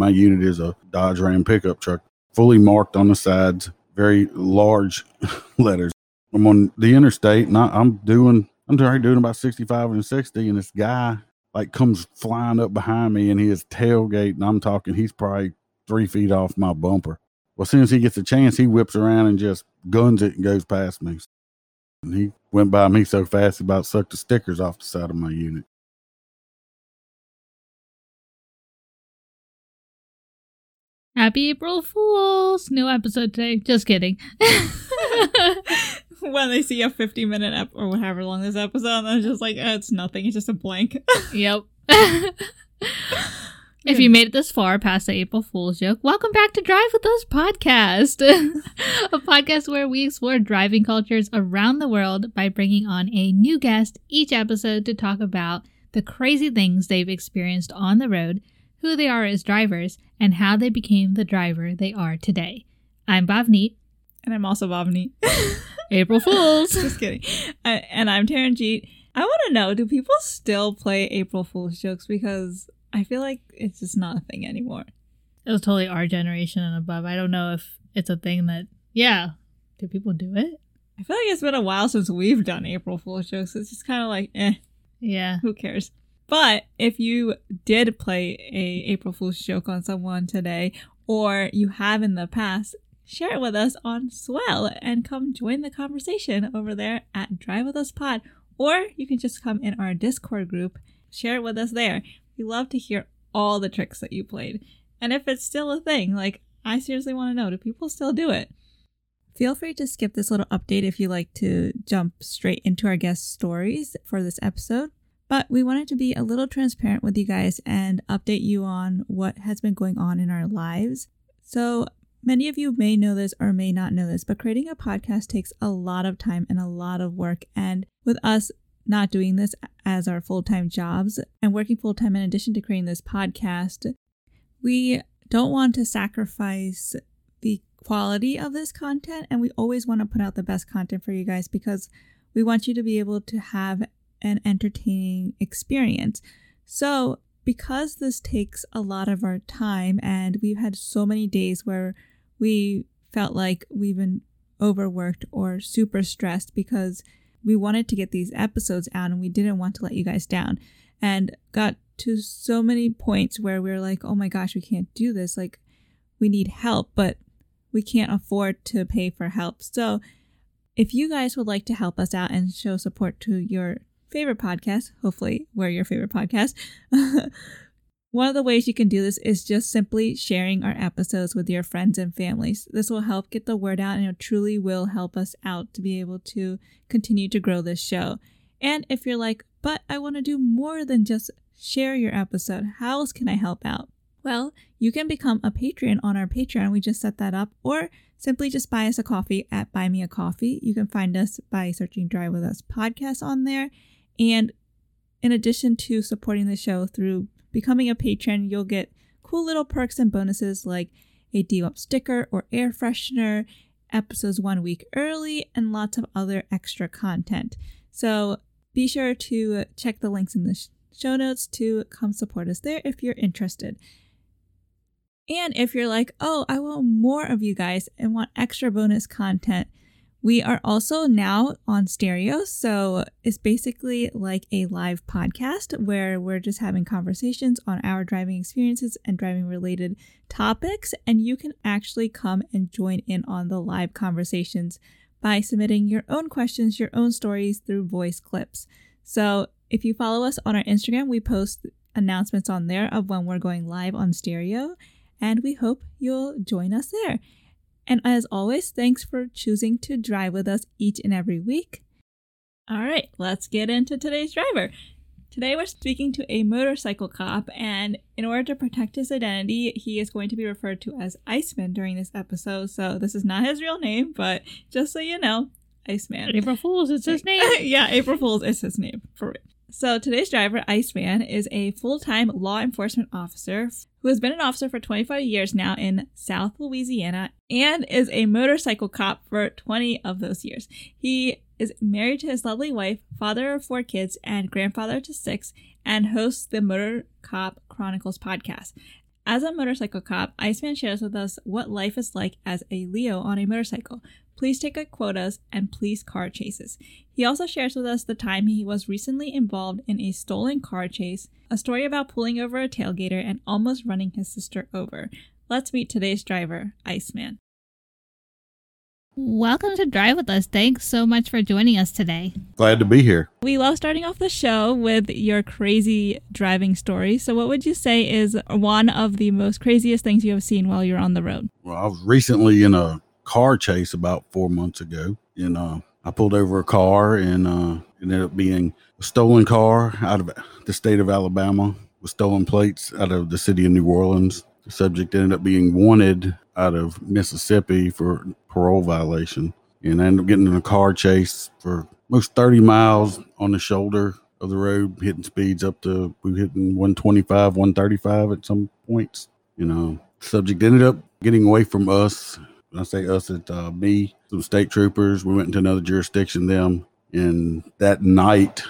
My unit is a Dodge Ram pickup truck, fully marked on the sides, very large letters. I'm on the interstate and I, I'm doing, I'm doing about 65 and 60, and this guy like comes flying up behind me and he is tailgating. I'm talking, he's probably three feet off my bumper. Well, as soon as he gets a chance, he whips around and just guns it and goes past me. And he went by me so fast, he about sucked the stickers off the side of my unit. Happy April Fools! New episode today. Just kidding. when they see a 50 minute ep- or whatever long this episode, they're just like, oh, it's nothing. It's just a blank. yep. if you made it this far past the April Fool's joke, welcome back to Drive with Us podcast, a podcast where we explore driving cultures around the world by bringing on a new guest each episode to talk about the crazy things they've experienced on the road, who they are as drivers, and how they became the driver they are today. I'm Bhavneet. And I'm also Bhavneet. April Fools. Just kidding. Uh, and I'm Taranjeet. I want to know do people still play April Fool's jokes? Because I feel like it's just not a thing anymore. It was totally our generation and above. I don't know if it's a thing that, yeah, do people do it? I feel like it's been a while since we've done April Fool's jokes. It's just kind of like, eh. Yeah. Who cares? But if you did play a April Fool's joke on someone today, or you have in the past, share it with us on Swell and come join the conversation over there at Drive With Us Pod. Or you can just come in our Discord group, share it with us there. We love to hear all the tricks that you played. And if it's still a thing, like, I seriously want to know do people still do it? Feel free to skip this little update if you like to jump straight into our guest stories for this episode. But we wanted to be a little transparent with you guys and update you on what has been going on in our lives. So, many of you may know this or may not know this, but creating a podcast takes a lot of time and a lot of work. And with us not doing this as our full time jobs and working full time in addition to creating this podcast, we don't want to sacrifice the quality of this content. And we always want to put out the best content for you guys because we want you to be able to have an entertaining experience. So, because this takes a lot of our time, and we've had so many days where we felt like we've been overworked or super stressed because we wanted to get these episodes out and we didn't want to let you guys down, and got to so many points where we are like, oh my gosh, we can't do this. Like, we need help, but we can't afford to pay for help. So, if you guys would like to help us out and show support to your favorite podcast, hopefully we're your favorite podcast, one of the ways you can do this is just simply sharing our episodes with your friends and families. This will help get the word out and it truly will help us out to be able to continue to grow this show. And if you're like, but I want to do more than just share your episode, how else can I help out? Well, you can become a Patreon on our Patreon. We just set that up. Or simply just buy us a coffee at Buy Me a Coffee. You can find us by searching Drive With Us podcast on there. And in addition to supporting the show through becoming a patron, you'll get cool little perks and bonuses like a D Up sticker or air freshener, episodes one week early, and lots of other extra content. So be sure to check the links in the show notes to come support us there if you're interested. And if you're like, oh, I want more of you guys and want extra bonus content, we are also now on stereo, so it's basically like a live podcast where we're just having conversations on our driving experiences and driving related topics, and you can actually come and join in on the live conversations by submitting your own questions, your own stories through voice clips. So if you follow us on our Instagram, we post announcements on there of when we're going live on stereo, and we hope you'll join us there. And as always, thanks for choosing to drive with us each and every week. All right, let's get into today's driver. Today we're speaking to a motorcycle cop, and in order to protect his identity, he is going to be referred to as Iceman during this episode. So this is not his real name, but just so you know, Iceman. April Fools, it's his name. yeah, April Fools is his name, for real. So today's driver, Iceman, is a full-time law enforcement officer who has been an officer for 25 years now in South Louisiana and is a motorcycle cop for 20 of those years. He is married to his lovely wife, father of four kids, and grandfather to six, and hosts the Motor Cop Chronicles podcast. As a motorcycle cop, Iceman shares with us what life is like as a Leo on a motorcycle, police ticket quotas, and police car chases. He also shares with us the time he was recently involved in a stolen car chase, a story about pulling over a tailgater and almost running his sister over. Let's meet today's driver, Iceman. Welcome to Drive with Us. Thanks so much for joining us today. Glad to be here. We love starting off the show with your crazy driving story. So, what would you say is one of the most craziest things you have seen while you're on the road? Well, I was recently in a car chase about four months ago, and uh, I pulled over a car, and uh, it ended up being a stolen car out of the state of Alabama with stolen plates out of the city of New Orleans. The subject ended up being wanted out of Mississippi for parole violation, and I ended up getting in a car chase for most 30 miles on the shoulder of the road, hitting speeds up to we were hitting 125, 135 at some points. You know, subject ended up getting away from us. I say us, at uh, me, some state troopers. We went into another jurisdiction. Them, and that night,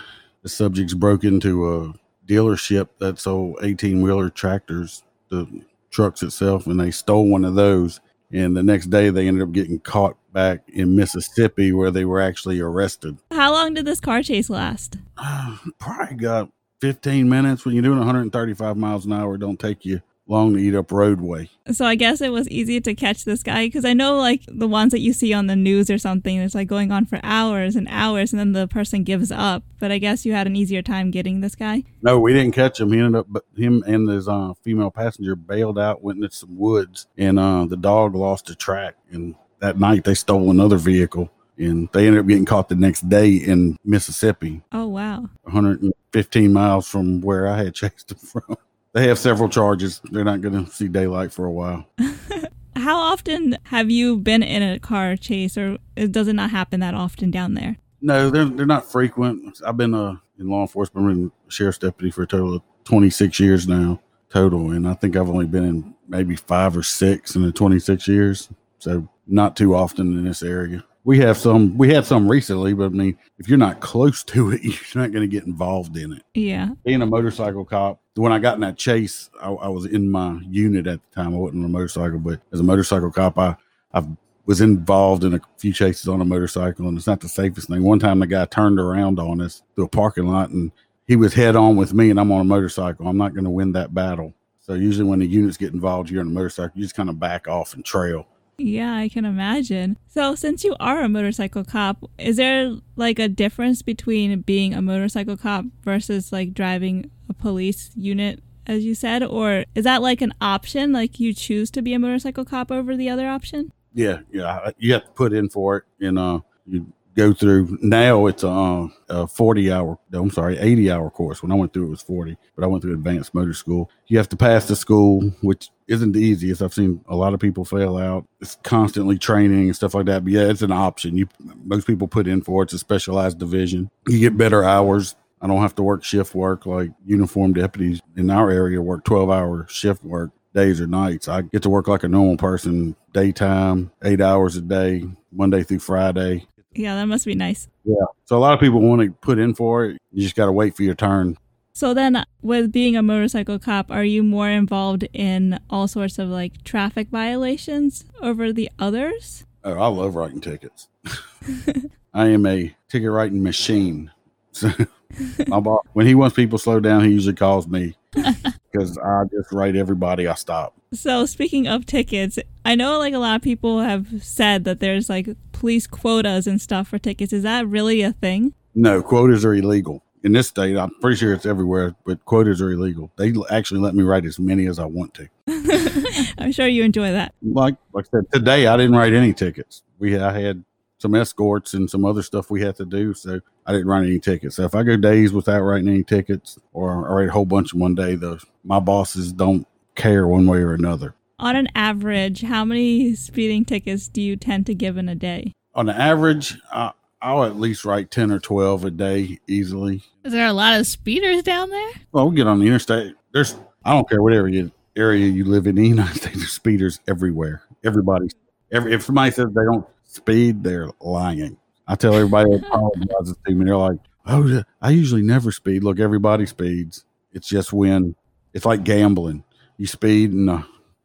the subjects broke into a dealership that sold 18 wheeler tractors. The trucks itself, and they stole one of those. And the next day, they ended up getting caught back in Mississippi, where they were actually arrested. How long did this car chase last? Probably got 15 minutes. When you're doing 135 miles an hour, it don't take you long to eat up roadway. So I guess it was easy to catch this guy because I know like the ones that you see on the news or something, it's like going on for hours and hours, and then the person gives up. But I guess you had an easier time getting this guy. No, we didn't catch him. He ended up, but him and his uh, female passenger bailed out, went into some woods, and uh, the dog lost the track. And that night they stole another vehicle. And they ended up getting caught the next day in Mississippi. Oh wow! 115 miles from where I had chased them from. They have several charges. They're not going to see daylight for a while. How often have you been in a car chase, or does it not happen that often down there? No, they're they're not frequent. I've been uh, in law enforcement, sheriff's deputy for a total of 26 years now, total, and I think I've only been in maybe five or six in the 26 years. So not too often in this area we have some we had some recently but i mean if you're not close to it you're not going to get involved in it. Yeah. Being a motorcycle cop when i got in that chase I, I, was in my unit at the time. I wasn't on a motorcycle but as a motorcycle cop i i was involved in a few chases on a motorcycle and it's not the safest thing. One time the guy turned around on us through a parking lot and he was head on with me and i'm on a motorcycle. I'm not going to win that battle. So usually when the units get involved you're on a motorcycle you just kind of back off and trail yeah, I can imagine. So, since you are a motorcycle cop, is there like a difference between being a motorcycle cop versus like driving a police unit, as you said? Or is that like an option? Like you choose to be a motorcycle cop over the other option? Yeah, yeah. You have to put in for it. You know, you go through. Now it's a, um, a 40 hour, I'm sorry, 80 hour course. When I went through, it was 40, but I went through advanced motor school. You have to pass the school, which isn't the easiest. I've seen a lot of people fail out. It's constantly training and stuff like that. But yeah, it's an option. You most people put in for it. It's a specialized division. You get better hours. I don't have to work shift work like uniformed deputies in our area work 12 hour shift work days or nights. I get to work like a normal person, daytime, eight hours a day, Monday through Friday. Yeah, that must be nice. Yeah. So a lot of people want to put in for it. You just got to wait for your turn. So then, with being a motorcycle cop, are you more involved in all sorts of like traffic violations over the others? Oh, I love writing tickets. I am a ticket writing machine. So my boss, when he wants people slow down, he usually calls me because I just write everybody I stop. So speaking of tickets, I know like a lot of people have said that there's like police quotas and stuff for tickets. Is that really a thing? No, quotas are illegal in this state. I'm pretty sure it's everywhere, but quotas are illegal. They actually let me write as many as I want to. I'm sure you enjoy that. Like like I said, today I didn't write any tickets. We I had some escorts and some other stuff we had to do, so I didn't write any tickets. So if I go days without writing any tickets, or I write a whole bunch in one day, the my bosses don't care one way or another. On an average, how many speeding tickets do you tend to give in a day? On the average, uh, I'll at least write 10 or 12 a day easily. Is there a lot of speeders down there? Well, we get on the interstate. There's, I don't care what area, area you live in the United States, there's speeders everywhere. Everybody, every, if somebody says they don't speed, they're lying. I tell everybody that apologizes to me, they're like, oh, I usually never speed. Look, everybody speeds. It's just when it's like gambling you speed and uh,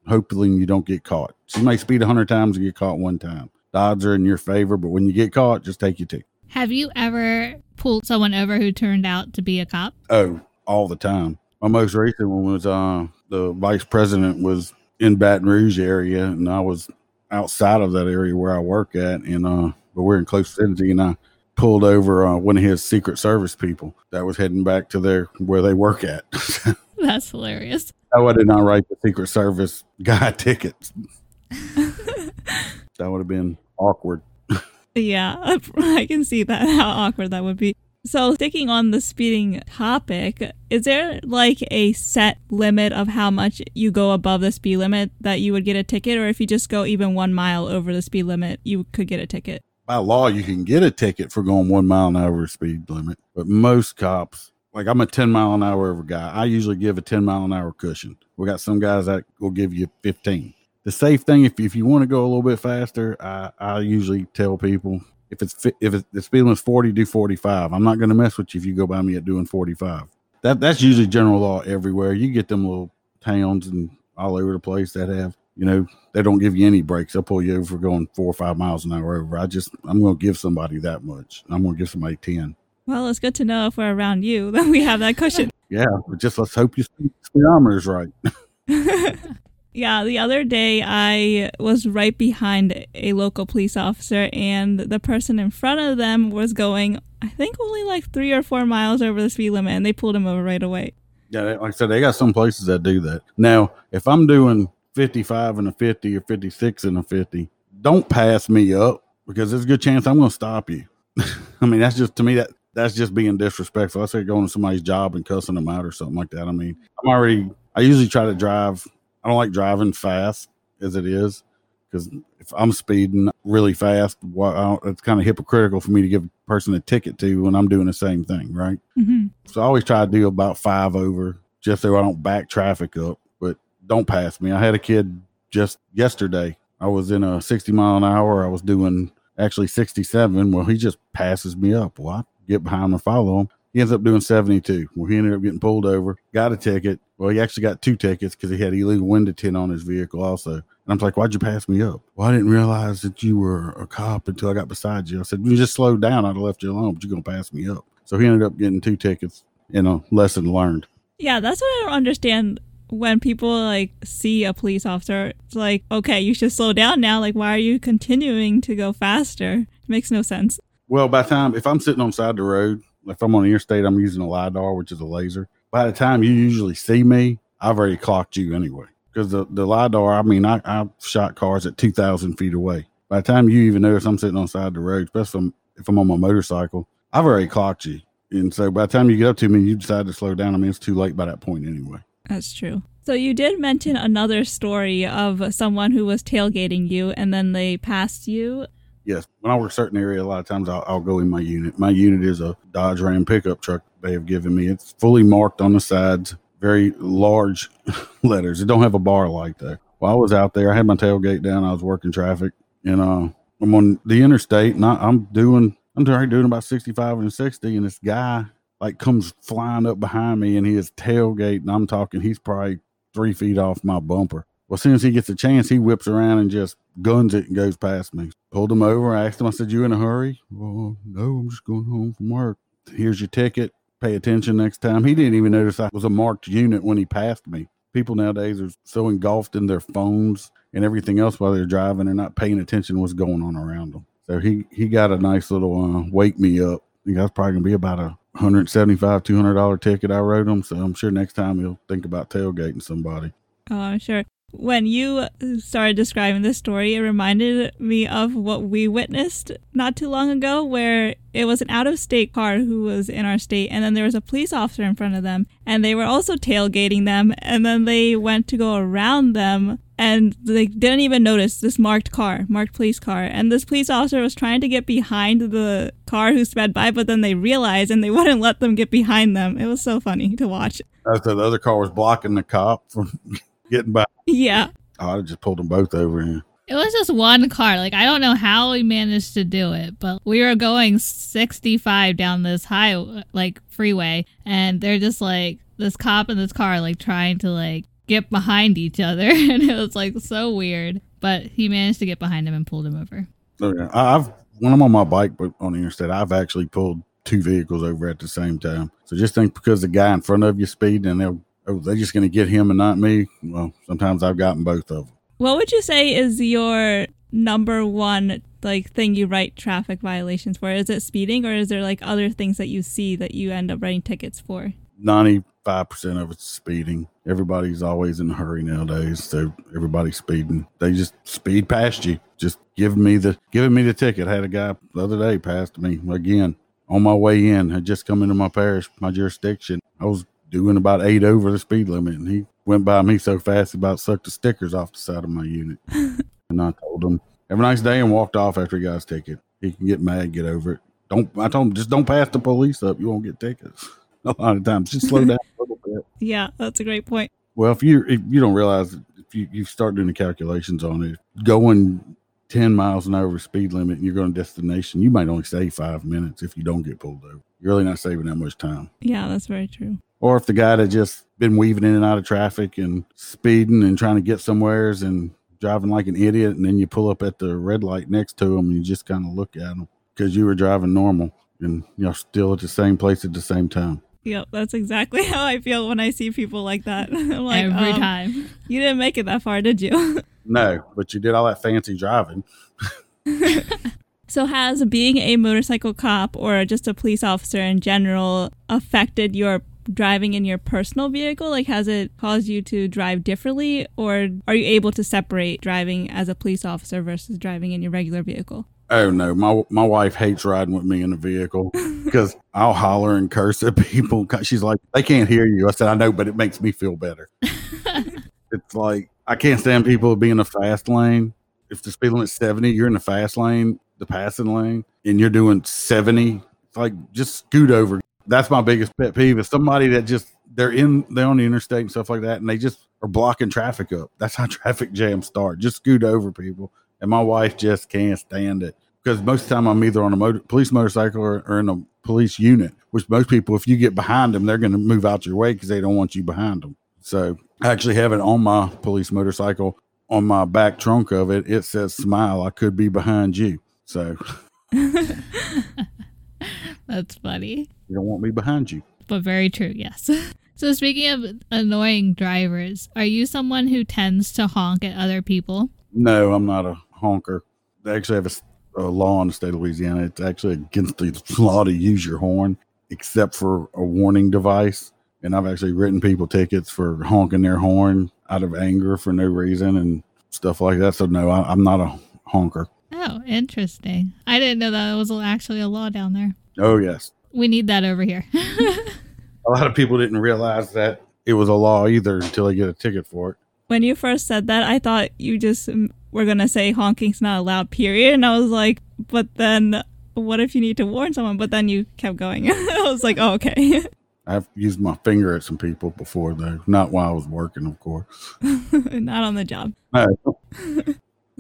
hopefully you don't get caught. So you may speed 100 times and get caught one time. The odds are in your favor, but when you get caught, just take your ticket. Have you ever pulled someone over who turned out to be a cop? Oh, all the time. My most recent one was uh, the vice president was in Baton Rouge area, and I was outside of that area where I work at, and uh, but we're in close vicinity, and I pulled over uh, one of his Secret Service people that was heading back to their where they work at. That's hilarious. I did not write the Secret Service guy tickets. that would have been awkward. Yeah, I can see that, how awkward that would be. So, sticking on the speeding topic, is there like a set limit of how much you go above the speed limit that you would get a ticket? Or if you just go even one mile over the speed limit, you could get a ticket? By law, you can get a ticket for going one mile an hour speed limit, but most cops, like I'm a 10 mile an hour over guy, I usually give a 10 mile an hour cushion. We got some guys that will give you 15. The safe thing, if, if you want to go a little bit faster, I, I usually tell people if it's if it's, the speed limit's 40, do 45. I'm not going to mess with you if you go by me at doing 45. That that's usually general law everywhere. You get them little towns and all over the place that have you know they don't give you any breaks. They'll pull you over for going four or five miles an hour over. I just I'm going to give somebody that much. I'm going to give somebody 10. Well, it's good to know if we're around you that we have that cushion. yeah, but just let's hope your speedometer is right. Yeah, the other day I was right behind a local police officer, and the person in front of them was going, I think, only like three or four miles over the speed limit, and they pulled him over right away. Yeah, like I said, they got some places that do that. Now, if I'm doing 55 and a 50 or 56 and a 50, don't pass me up because there's a good chance I'm going to stop you. I mean, that's just to me that that's just being disrespectful. I say going to somebody's job and cussing them out or something like that. I mean, I'm already. I usually try to drive I don't like driving fast as it is because if I'm speeding really fast, well, it's kind of hypocritical for me to give a person a ticket to when I'm doing the same thing, right? Mm-hmm. So I always try to do about five over just so I don't back traffic up, don't pass me. I had a kid just yesterday. I was in a 60 mile an hour. I was doing actually 67. Well, he just passes me up. Well, I get behind him and follow him. He ends up doing 72. Well, he ended up getting pulled over, got a ticket. Well, he actually got two tickets because he had illegal window tint on his vehicle also. And I'm like, why'd you pass me up? Well, I didn't realize that you were a cop until I got beside you. I said, you just slowed down. I'd have left you alone, but you're going to pass me up. So he ended up getting two tickets, you know, lesson learned. Yeah, that's what I don't understand when people like see a police officer. It's like, okay, you should slow down now. Like, why are you continuing to go faster? It makes no sense. Well, by the time, if I'm sitting on side of the road if I'm on the interstate, I'm using a LiDAR, which is a laser. By the time you usually see me, I've already clocked you anyway. Because the, the LiDAR, I mean, I, I've shot cars at 2,000 feet away. By the time you even notice I'm sitting on the side of the road, especially if I'm, if I'm on my motorcycle, I've already clocked you. And so by the time you get up to me and you decide to slow down, I mean, it's too late by that point anyway. That's true. So you did mention another story of someone who was tailgating you and then they passed you yes, when I work certain area, a lot of times I'll, I'll, go in my unit. My unit is a Dodge Ram pickup truck they have given me. It's fully marked on the sides, very large letters. It don't have a bar like that. While I was out there, I had my tailgate down. I was working traffic, and uh, I'm on the interstate, and I, I'm doing, I'm doing about 65 and 60, and this guy like comes flying up behind me, and he is tailgate, and I'm talking, he's probably three feet off my bumper well, as soon as he gets a chance, he whips around and just guns it and goes past me. Pulled him over. I asked him, I said, You in a hurry? Well, no, I'm just going home from work. Here's your ticket. Pay attention next time. He didn't even notice I was a marked unit when he passed me. People nowadays are so engulfed in their phones and everything else while they're driving, they're not paying attention what's going on around them. So he, he got a nice little uh, wake me up. I think that's probably going to be about a 175 $200 ticket I wrote him. So I'm sure next time he'll think about tailgating somebody. Oh, I'm sure when you started describing this story, it reminded me of what we witnessed not too long ago, where it was an out of state car who was in our state, and then there was a police officer in front of them, and they were also tailgating them, and then they went to go around them. And they didn't even notice this marked car, marked police car. And this police officer was trying to get behind the car who sped by, but then they realized and they wouldn't let them get behind them. It was so funny to watch. Uh, so the other car was blocking the cop from getting by. Yeah. Oh, I just pulled them both over here. It was just one car. Like I don't know how we managed to do it, but we were going 65 down this high like freeway and they're just like this cop in this car like trying to like get behind each other, and it was like so weird. But he managed to get behind him and pulled him over. Oh yeah, I- I've when I'm on my bike, but on the interstate, I've actually pulled two vehicles over at the same time. So just think because the guy in front of you speeding, and they'll oh they're just going to get him and not me. Well, sometimes I've gotten both of them. What would you say is your number one like thing you write traffic violations for? Is it speeding or is there like other things that you see that you end up writing tickets for? Ninety-five percent of it's speeding. Everybody's always in a hurry nowadays, so everybody's speeding. They just speed past you. Just giving me the giving me the ticket. I had a guy the other day passed me again on my way in. Had just come into my parish, my jurisdiction. I was doing about eight over the speed limit, and he went by me so fast he about sucked the stickers off the side of my unit. and I told him, "Have a nice day," and walked off after he got his ticket. He can get mad, get over it. Don't I told him just don't pass the police up. You won't get tickets. A lot of times, just slow down a little bit. Yeah, that's a great point. Well, if you if you don't realize if you, you start doing the calculations on it, going ten miles an hour speed limit and you're going to destination, you might only save five minutes if you don't get pulled over. You're really not saving that much time. Yeah, that's very true. Or if the guy had just been weaving in and out of traffic and speeding and trying to get somewheres and driving like an idiot, and then you pull up at the red light next to him and you just kind of look at him because you were driving normal and you're still at the same place at the same time. Yep, that's exactly how I feel when I see people like that. I'm like, Every um, time. You didn't make it that far, did you? No, but you did all that fancy driving. so, has being a motorcycle cop or just a police officer in general affected your driving in your personal vehicle? Like, has it caused you to drive differently, or are you able to separate driving as a police officer versus driving in your regular vehicle? Oh no, my my wife hates riding with me in the vehicle because I'll holler and curse at people. She's like, they can't hear you. I said, I know, but it makes me feel better. it's like I can't stand people being in the fast lane. If the speed limit's seventy, you're in the fast lane, the passing lane, and you're doing seventy. It's like just scoot over. That's my biggest pet peeve. Is somebody that just they're in they're on the interstate and stuff like that, and they just are blocking traffic up. That's how traffic jams start. Just scoot over people and my wife just can't stand it because most of the time I'm either on a motor, police motorcycle or, or in a police unit. Which most people, if you get behind them, they're going to move out your way because they don't want you behind them. So I actually have it on my police motorcycle on my back trunk of it. It says "Smile." I could be behind you, so That's funny. you don't want me behind you. But very true, yes. So, speaking of annoying drivers, are you someone who tends to honk at other people? No, I'm not a honker. They actually have a law in the state of Louisiana. It's actually against the law to use your horn, except for a warning device. And I've actually written people tickets for honking their horn out of anger for no reason and stuff like that. So no, I, I'm not a honker. Oh, interesting. I didn't know that it was actually a law down there. Oh yes, We need that over here. a lot of people didn't realize that it was a law either until they get a ticket for it. When you first said that, I thought you just were going to say honking's not allowed, period. And I was like, but then what if you need to warn someone? But then you kept going. I was like, oh, okay. I've used my finger at some people before though, not while I was working, of course. not on the job.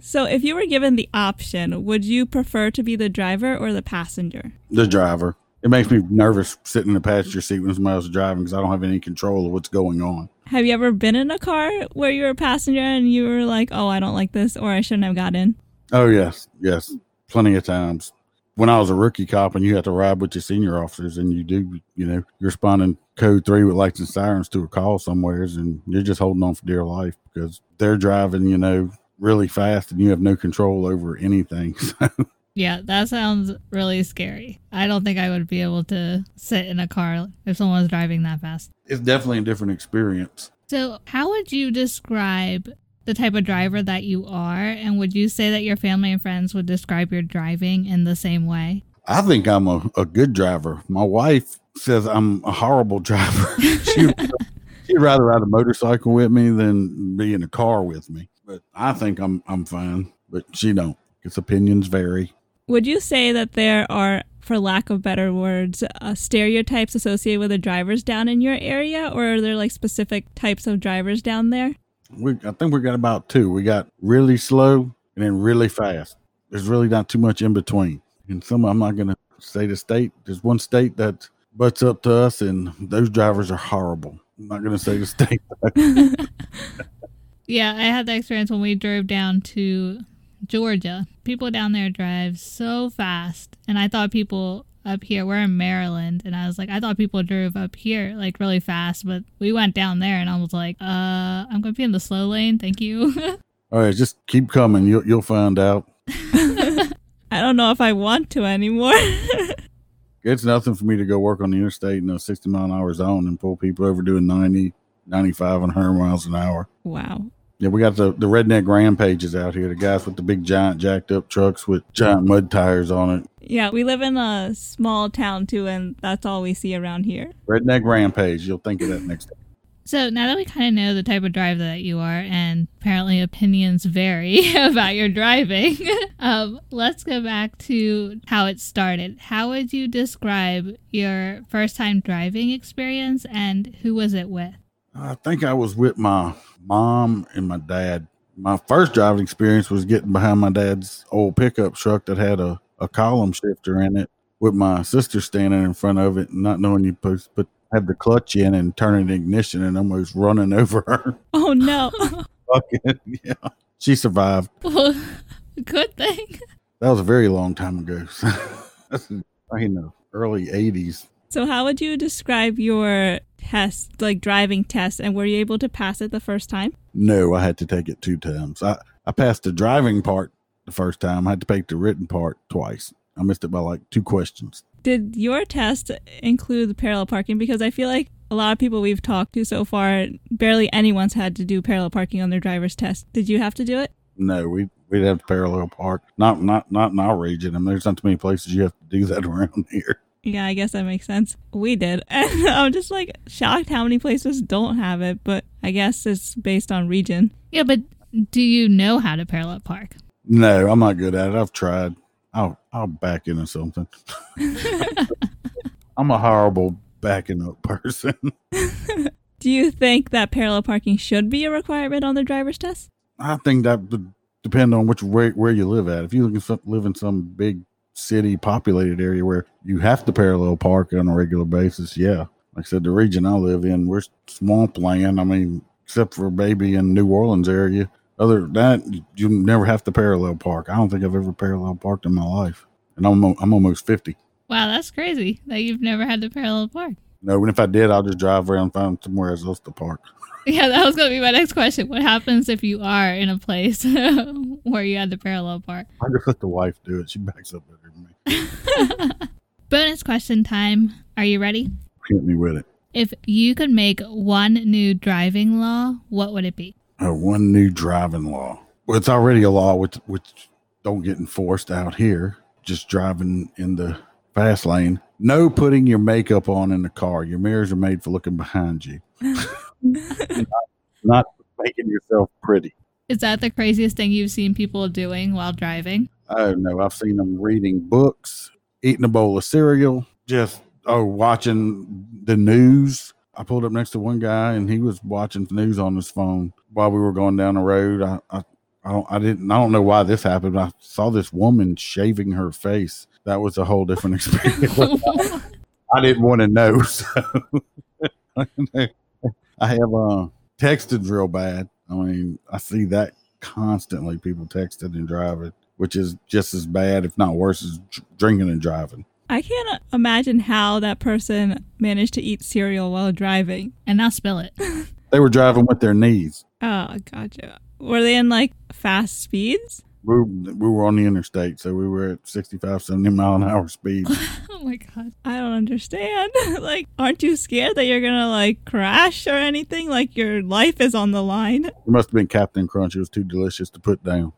So, if you were given the option, would you prefer to be the driver or the passenger? the driver. It makes me nervous sitting in the passenger seat when somebody else is driving because I don't have any control of what's going on. Have you ever been in a car where you were a passenger and you were like, oh, I don't like this, or I shouldn't have got in? Oh yes, yes, plenty of times. When I was a rookie cop and you had to ride with your senior officers, and you do, you know, you're responding code three with lights and sirens to a call somewheres, and you're just holding on for dear life because they're driving, you know, really fast, and you have no control over anything. yeah, that sounds really scary. I don't think I would be able to sit in a car if someone was driving that fast. it's definitely a different experience. So, how would you describe the type of driver that you are? And would you say that your family and friends would describe your driving in the same way? I think I'm a, a good driver. My wife says I'm a horrible driver. she, she'd rather ride a motorcycle with me than be in a car with me. But I think I'm I'm fine. But she don't. Its opinions vary. Would you say that there are, for lack of better words, uh, stereotypes associated with the drivers down in your area, or are there like specific types of drivers down there? We I think we got about two. We got really slow and then really fast. There's really not too much in between. And some I'm not gonna say the state. There's one state that butts up to us and those drivers are horrible. I'm not gonna say the state. Yeah, I had that experience when we drove down to Georgia. People down there drive so fast, and I thought people up here, we're in Maryland, and I was like, I thought people drove up here like really fast, but we went down there, and I was like, uh, I'm gonna be in the slow lane, thank you. All right, just keep coming. You'll you'll find out. I don't know if I want to anymore. It's nothing for me to go work on the interstate in a 60 mile an hour zone and pull people over doing 90, 95, and 100 miles an hour. wow. Yeah, we got the, the redneck rampages out here. The guys with the big giant jacked up trucks with giant mud tires on it. Yeah, we live in a small town too, and that's all we see around here. Redneck rampage. You'll think of that next time. so now that we kind of know the type of driver that you are, and apparently opinions vary about your driving, um, let's go back to how it started. How would you describe your first time driving experience, and who was it with? I think I was with my mom and my dad. My first driving experience was getting behind my dad's old pickup truck that had a, a column shifter in it with my sister standing in front of it and not knowing you to put have the clutch in and turning the ignition and almost running over her. Oh no. Fucking yeah. She survived. Well, good thing. That was a very long time ago. That's you know, early eighties. so, how would you describe your test, like driving test, and were you able to pass it the first time? No, I had to take it two times. I, I passed the driving part the first time. I had to take the written part twice. I missed it by like two questions. Did your test include the parallel parking? Because I feel like a lot of people we've talked to so far, barely anyone's had to do parallel parking on their driver's test. Did you have to do it? No, we we'd have to parallel park. Not not not in our region. I mean, there's not too many places you have to do that around here. Yeah, I guess that makes sense. We did. And I'm just like shocked how many places don't have it, but I guess it's based on region. Yeah, but do you know how to parallel park? No, I'm not good at it. I've tried. I'll I'll back into something. I'm a horrible backing up person. Do you think that parallel parking should be a requirement on the driver's test? I think that would depend on which where, where you live at. If you live in, some, live in some big city populated area where you have to parallel park on a regular basis, yeah. Like I said, the region I live in, we're swampland. I mean, except for maybe in New Orleans area. Other than that, you- never have to parallel park. I don't think I've ever parallel parked in my life, and I'm I'm almost fifty. Wow, that's crazy that you've never had to parallel park. No, and if I did, I'll just drive around and find somewhere else to park. Yeah, that was going to be my next question. What happens if you are in a place where you had to parallel park? I just let the wife do it. She backs up better than me. Bonus question time. Are you ready? Hit me with it. If you could make one new driving law, what would it be? uh, one new driving law. Well, it's already a law which which don't get enforced out here. Just driving in the fast lane. No putting your makeup on in the car. Your mirrors are made for looking behind you, not making yourself pretty. Is that the craziest thing you've seen people doing while driving? Oh no, I've seen them reading books, eating a bowl of cereal, just oh watching the news. I pulled up next to one guy and he was watching the news on his phone while we were going down the road. I I, I don't I didn't I don't know why this happened. But I saw this woman shaving her face. That was a whole different experience. I didn't want to know. So I have uh, texted real bad. I mean, I see that constantly. People texting and driving, which is just as bad, if not worse, as drinking and driving. I can't uh, imagine how that person managed to eat cereal while driving. and now spill it. They were driving with their knees. Oh, gotcha. Were they in like fast speeds? We, we were on the interstate, so we were at 65, 70 mile an hour speed. oh my god. I don't understand. like, aren't you scared that you're gonna like crash or anything? Like, your life is on the line. It must have been Cap'n Crunch. It was too delicious to put down.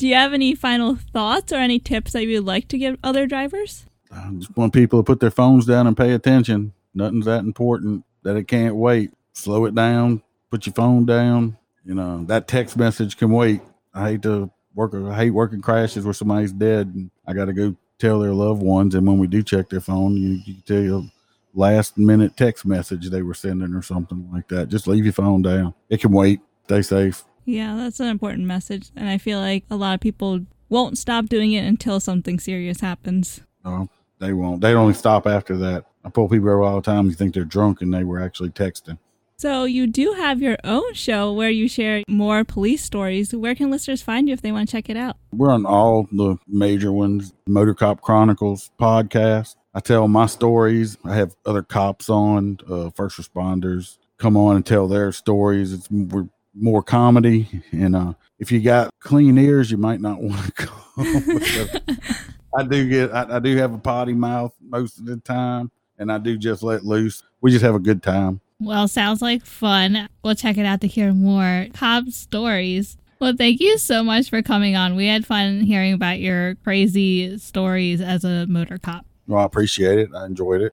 Do you have any final thoughts or any tips that you'd like to give other drivers? I just want people to put their phones down and pay attention. Nothing's that important that it can't wait. Slow it down. Put your phone down. You know that text message can wait. I hate to work. I hate working crashes where somebody's dead and I got to go tell their loved ones. And when we do check their phone, you, you can tell you last minute text message they were sending or something like that. Just leave your phone down. It can wait. Stay safe. Yeah, that's an important message. And I feel like a lot of people won't stop doing it until something serious happens. No, they won't. They only stop after that. I pull people over all the time. You think they're drunk and they were actually texting. So you do have your own show where you share more police stories. Where can listeners find you if they want to check it out? We're on all the major ones. Motor Cop Chronicles podcast. I tell my stories. I have other cops on, uh, first responders come on and tell their stories. It's we're more comedy, and uh, if you got clean ears, you might not want to come. I do get, I, I do have a potty mouth most of the time, and I do just let loose. We just have a good time. Well, sounds like fun. We'll check it out to hear more cop stories. Well, thank you so much for coming on. We had fun hearing about your crazy stories as a motor cop. Well, I appreciate it. I enjoyed it.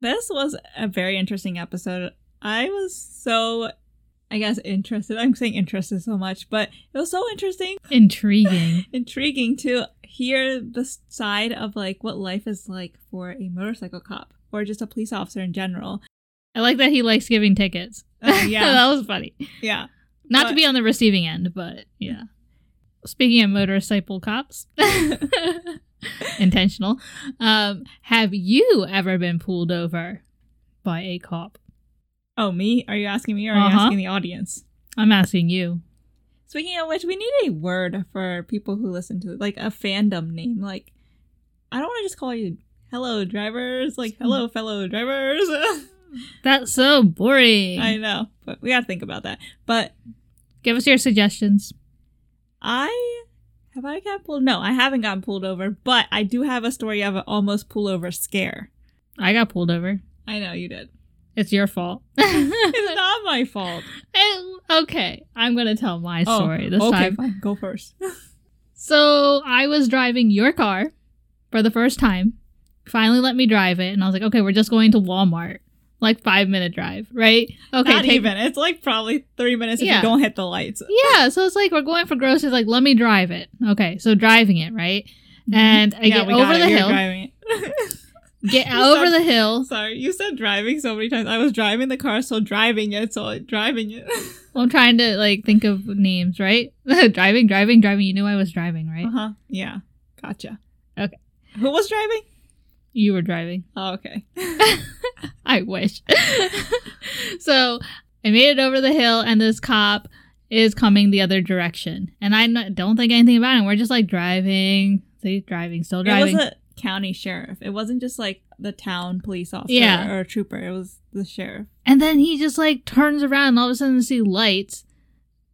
This was a very interesting episode. I was so, I guess, interested. I'm saying interested so much, but it was so interesting, Intriguing. intriguing to hear the side of like what life is like for a motorcycle cop or just a police officer in general. I like that he likes giving tickets. Uh, yeah. that was funny. Yeah. Not to be on the receiving end, but yeah. Speaking of motorcycle cops, intentional. Um, have you ever been pulled over by a cop? Oh, me? Are you asking me or are you Uh-huh. asking the audience? I'm asking you. Speaking of which, we need a word for people who listen to it, like a fandom name. Like, I don't want to just call you hello drivers, like hello fellow drivers. That's so boring. I know, but we gotta think about that. But Give us your suggestions. I have I got pulled? No, I haven't gotten pulled over, but I do have a story of an almost pull over scare. I got pulled over. I know you did. It's your fault. It's not my fault. And- okay, I'm gonna tell my Oh, story this okay, time. fine. Go first. So I was driving your car for the first time. Finally, let me drive it, and I was like, "Okay, we're just going to Walmart, like five minute drive, right? Okay, not take- even. It's like probably three minutes if Yeah. you don't hit the lights. Yeah, so it's like we're going for groceries. Like, let me drive it. Okay, so driving it, right? And I Mm-hmm. yeah, get over the hill. It. Get over the hill. Sorry, you said driving so many times. I was driving the car, so driving it, so driving it. Well, I'm trying to like think of names, right? driving, driving, driving. You knew I was driving, right? Uh huh. Yeah. Gotcha. Okay. Who was driving? You were driving. Oh, okay. I wish. so I made it over the hill, and this cop is coming the other direction, and I don't think anything about him. We're just like driving, see, driving, still It driving. was a county sheriff. It wasn't just like the town police officer Yeah. or a trooper. It was the sheriff. and then he just like turns around, and all of a sudden see lights.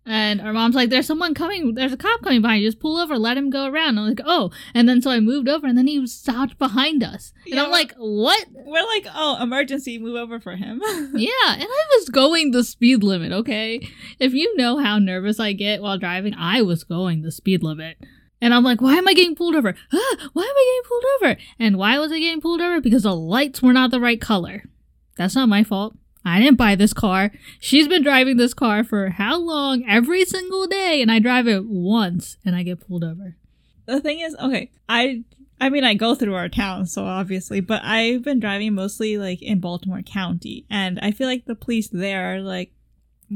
And our mom's like, "There's someone coming. There's a cop coming behind you. Just pull over. Let him go around." I'm like, "Oh!" And then so I moved over, and then he stopped behind us, and Yeah, I'm like, "What?" We're like, oh, emergency, move over for him. Yeah, and I was going the speed limit, okay? If you know how nervous I get while driving, I was going the speed limit. And I'm like, why am I getting pulled over? Ah, why am I getting pulled over? And why was I getting pulled over? Because the lights were not the right color. That's not my fault. I didn't buy this car. She's been driving this car for how long? Every single day. And I drive it once and I get pulled over. the thing is, okay, I I mean I go through our town, so obviously, but I've been driving mostly like in Baltimore County, and I feel like the police there are like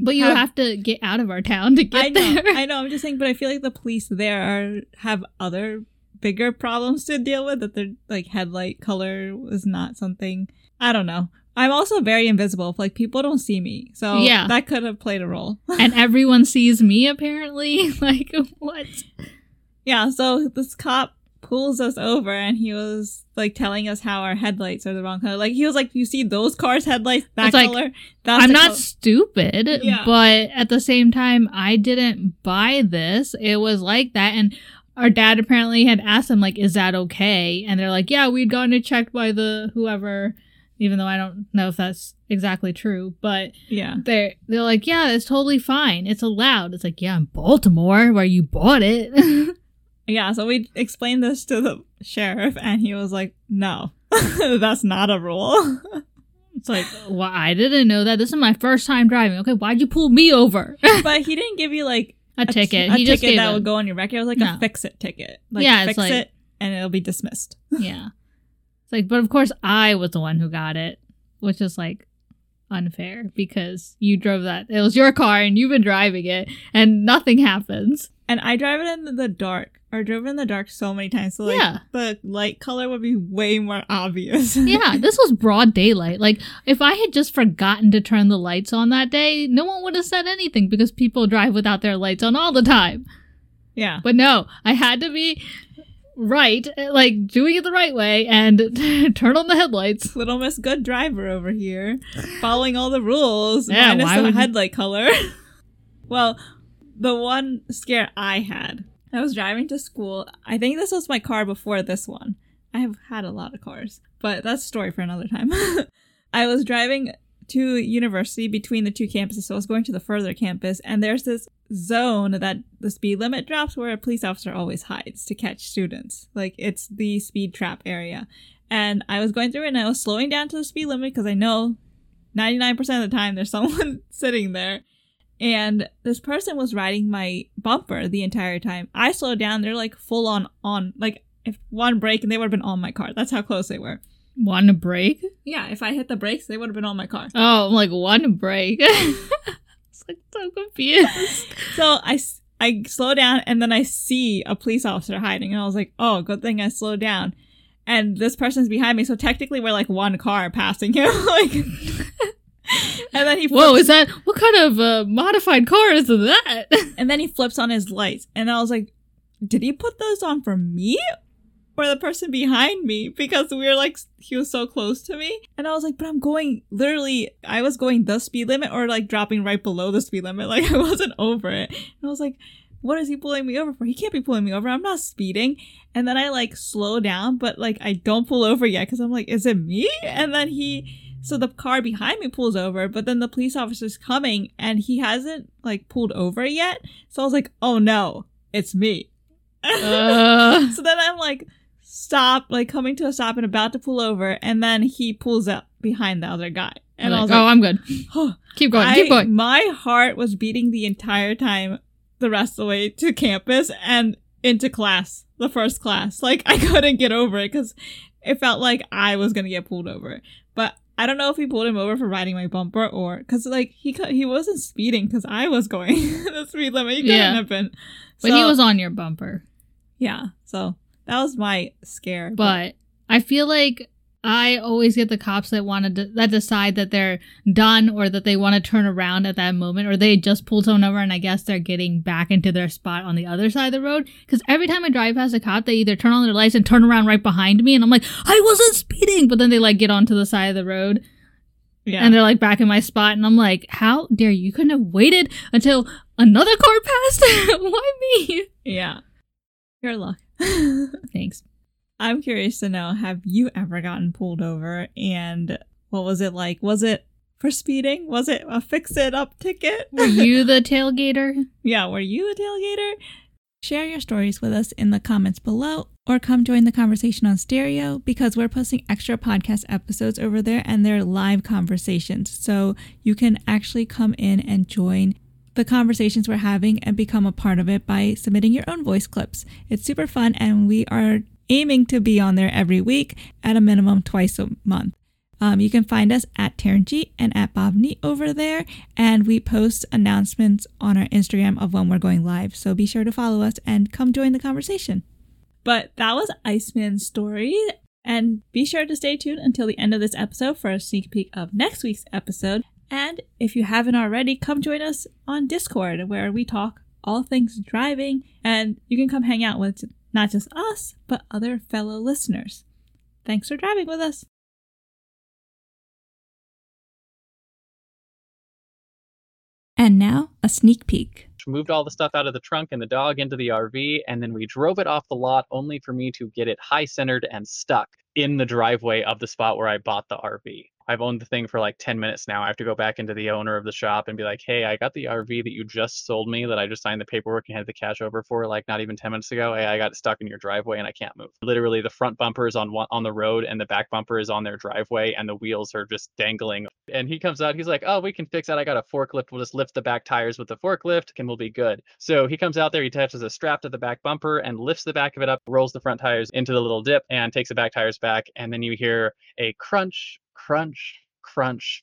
But you have, to get out of our town to get I know, there. I know. I'm just saying, but I feel like the police there are have other bigger problems to deal with. That their like headlight color was not something. I don't know. I'm also very invisible. Like people don't see me, so Yeah. that could have played a role. and everyone sees me apparently. like, what? yeah. So this cop pulls us over, and he was like telling us how our headlights are the wrong color. Like he was like, "You see those cars' headlights? That It's like, color? That's I'm not color." stupid, Yeah. but at the same time, I didn't buy this. It was like that. And our dad apparently had asked him, like, is that okay? And they're like, yeah, we'd gotten it checked by the whoever, even though I don't know if that's exactly true. But Yeah. they're, they're like, yeah, it's totally fine. It's allowed. It's like, yeah, in Baltimore where you bought it. Yeah, so we explained this to the sheriff, and he was like, "No, that's not a rule." it's like, well, I didn't know that. This is my first time driving. Okay, why'd you pull me over? but he didn't give you like a ticket. A he just ticket gave that a- would go on your record. It was like No. a fix it ticket. Like, Yeah, it's fix like- it and it'll be dismissed. Yeah. It's like, but of course I was the one who got it, which is like unfair because you drove that. It was your car and you've been driving it and nothing happens. And I drive it in the dark, or drove it in the dark so many times. So like Yeah. the light color would be way more obvious. yeah, this was broad daylight. Like, if I had just forgotten to turn the lights on that day, no one would have said anything because people drive without their lights on all the time. yeah. But no, I had to be right, like doing it the right way and turn on the headlights. Little Miss Good Driver over here, following all the rules, Yeah, minus the would you- headlight color. well, the one scare I had, I was driving to school. I think this was my car before this one. I have had a lot of cars, but that's a story for another time. I was driving to university between the two campuses, so I was going to the further campus, and there's this zone that the speed limit drops where a police officer always hides to catch students. Like it's the speed trap area. And I was going through it and I was slowing down to the speed limit because I know 99% of the time there's someone sitting there. And this person was riding my bumper the entire time. I slowed down, they're like full on on like if one brake and they would have been on my car. That's how close they were. One break? Yeah, if I hit the brakes, they would have been on my car. Oh, I'm like, one break. it's like so confused. So I I slow down and then I see a police officer hiding. And I was like, oh, good thing I slowed down. And this person's behind me. So technically we're like one car passing him. like, and then he Whoa, is that what kind of uh, modified car is that? and then he flips on his lights. And I was like, did he put those on for me? Or the person behind me because we were like he was so close to me and I was like but I'm going literally I was going the speed limit or like dropping right below the speed limit like I wasn't over it and I was like what is he pulling me over for? He can't be pulling me over. I'm not speeding. And then I like slow down, but like I don't pull over yet because I'm like, is it me? And then he, so the car behind me pulls over, but then the police officer's coming and he hasn't like pulled over yet. So I was like, oh no, it's me. Uh. so then I'm like, stop, like coming to a stop and about to pull over. And then he pulls up behind the other guy. And I was Like, oh, I'm good. oh, Keep going. I- keep going. My heart was beating the entire time, the rest of the way to campus and into class, the first class. Like I couldn't get over it because it felt like I was gonna get pulled over. But I don't know if he pulled him over for riding my bumper or because like he he wasn't speeding because I was going the speed limit. He couldn't Yeah. have been. But he was on your bumper. yeah. So that was my scare. But I feel like I always get the cops that want to that decide that they're done or that they want to turn around at that moment or they just pulled someone over and I guess they're getting back into their spot on the other side of the road. Because every time I drive past a cop, they either turn on their lights and turn around right behind me and I'm like, I wasn't speeding, but then they like get onto the side of the road yeah. and they're like back in my spot and I'm like, how dare you? You couldn't have waited until another car passed? Why me? yeah. Your luck. Thanks. I'm curious to know have you ever gotten pulled over and what was it like? Was it for speeding? Was it a fix it up ticket? Were you the tailgater? yeah, were you a tailgater? Share your stories with us in the comments below or come join the conversation on stereo because we're posting extra podcast episodes over there and they're live conversations. So you can actually come in and join the conversations we're having and become a part of it by submitting your own voice clips. It's super fun and we are aiming to be on there every week at a minimum twice a month. Um, you can find us at Taryn G and at Bob Neat over there, and we post announcements on our Instagram of when we're going live. So be sure to follow us and come join the conversation. But that was Iceman's story, and be sure to stay tuned until the end of this episode for a sneak peek of next week's episode. And if you haven't already, come join us on Discord where we talk all things driving, and you can come hang out with not just us, but other fellow listeners. Thanks for driving with us. And now, a sneak peek. moved all the stuff out of the trunk and the dog into the RV, and then we drove it off the lot only for me to get it high centered and stuck in the driveway of the spot where I bought the RV. I've owned the thing for like 10 minutes now. I have to go back into the owner of the shop and be like, hey, I got the RV that you just sold me that I just signed the paperwork and had the cash over for like not even 10 minutes ago. Hey, I got stuck in your driveway and I can't move. Literally, the front bumper is on on the road and the back bumper is on their driveway and the wheels are just dangling. And he comes out, he's like, oh, we can fix that. I got a forklift. We'll just lift the back tires with the forklift and we'll be good. So he comes out there, he attaches a strap to the back bumper and lifts the back of it up, rolls the front tires into the little dip and takes the back tires back. And then you hear a crunch, crunch, crunch